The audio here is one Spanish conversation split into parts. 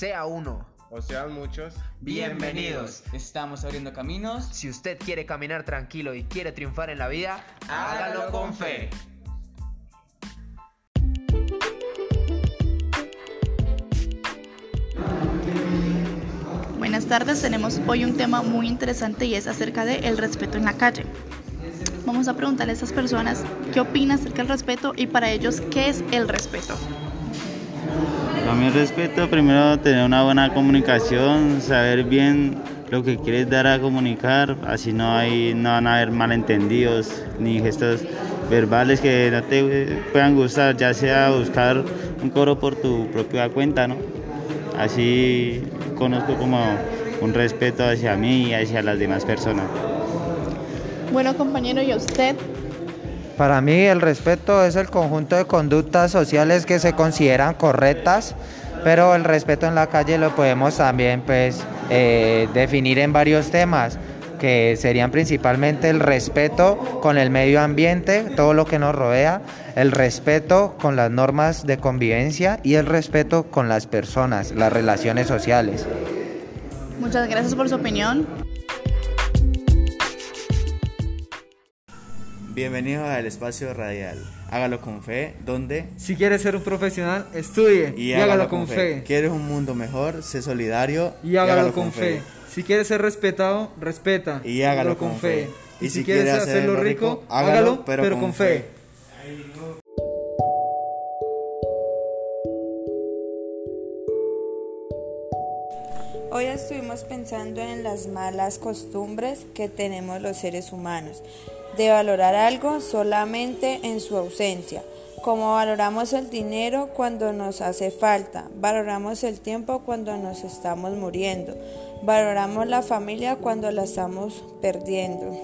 sea uno o sean muchos, bienvenidos. Estamos abriendo caminos. Si usted quiere caminar tranquilo y quiere triunfar en la vida, hágalo con fe. Buenas tardes, tenemos hoy un tema muy interesante y es acerca del el respeto en la calle. Vamos a preguntarle a estas personas qué opinan acerca del respeto y para ellos qué es el respeto. Mí el respeto, primero tener una buena comunicación, saber bien lo que quieres dar a comunicar, así no, hay, no van a haber malentendidos ni gestos verbales que no te puedan gustar, ya sea buscar un coro por tu propia cuenta, ¿no? Así conozco como un respeto hacia mí y hacia las demás personas. Bueno, compañero, ¿y usted? Para mí el respeto es el conjunto de conductas sociales que se consideran correctas, pero el respeto en la calle lo podemos también pues eh, definir en varios temas que serían principalmente el respeto con el medio ambiente, todo lo que nos rodea, el respeto con las normas de convivencia y el respeto con las personas, las relaciones sociales. Muchas gracias por su opinión. Bienvenido al espacio radial. Hágalo con fe, donde si quieres ser un profesional, estudie y, hágalo, con, fe. ¿Quieres un mundo mejor? Sé solidario y hágalo, con, fe. Si quieres ser respetado, respeta y hágalo con, fe. Y, si, quieres, hacerlo rico, hágalo, pero, con, fe. Hoy estuvimos pensando en las malas costumbres que tenemos los seres humanos de valorar algo solamente en su ausencia, como valoramos el dinero cuando nos hace falta, valoramos el tiempo cuando nos estamos muriendo, valoramos la familia cuando la estamos perdiendo.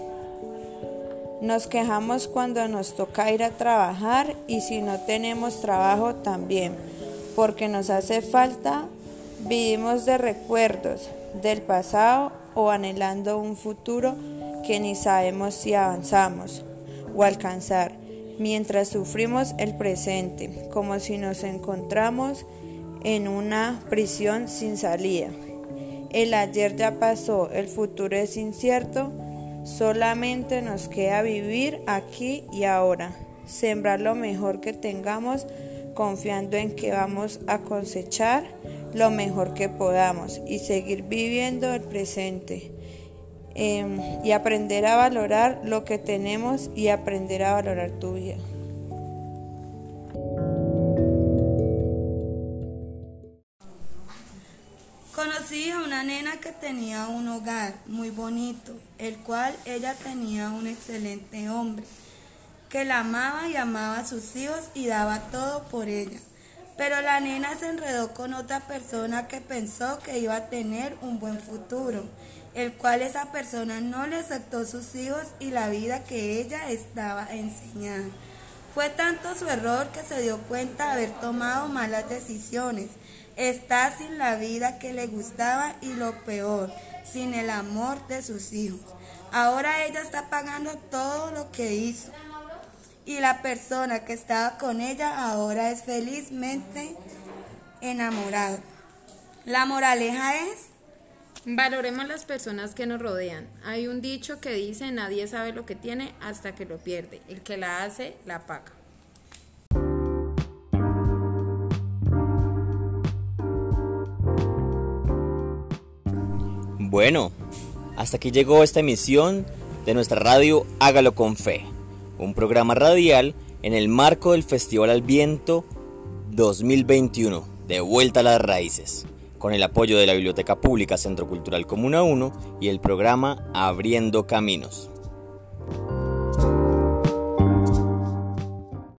Nos quejamos cuando nos toca ir a trabajar y si no tenemos trabajo también, porque nos hace falta, vivimos de recuerdos del pasado o anhelando un futuro que ni sabemos si avanzamos o alcanzar, mientras sufrimos el presente, como si nos encontramos en una prisión sin salida. El ayer ya pasó, el futuro es incierto, solamente nos queda vivir aquí y ahora, sembrar lo mejor que tengamos, confiando en que vamos a cosechar lo mejor que podamos y seguir viviendo el presente. Em, y aprender a valorar lo que tenemos y aprender a valorar tu vida. Conocí a una nena que tenía un hogar muy bonito, el cual ella tenía un excelente hombre, que la amaba y amaba a sus hijos y daba todo por ella. Pero la nena se enredó con otra persona que pensó que iba a tener un buen futuro el cual esa persona no le aceptó sus hijos y la vida que ella estaba enseñando. Fue tanto su error que se dio cuenta de haber tomado malas decisiones. Está sin la vida que le gustaba y lo peor, sin el amor de sus hijos. Ahora ella está pagando todo lo que hizo. Y la persona que estaba con ella ahora es felizmente enamorado. La moraleja es Valoremos las personas que nos rodean. Hay un dicho que dice, nadie sabe lo que tiene hasta que lo pierde. El que la hace, la paga. Bueno, hasta aquí llegó esta emisión de nuestra radio Hágalo con Fe, un programa radial en el marco del Festival al Viento 2021, de vuelta a las raíces con el apoyo de la Biblioteca Pública Centro Cultural Comuna 1 y el programa Abriendo Caminos.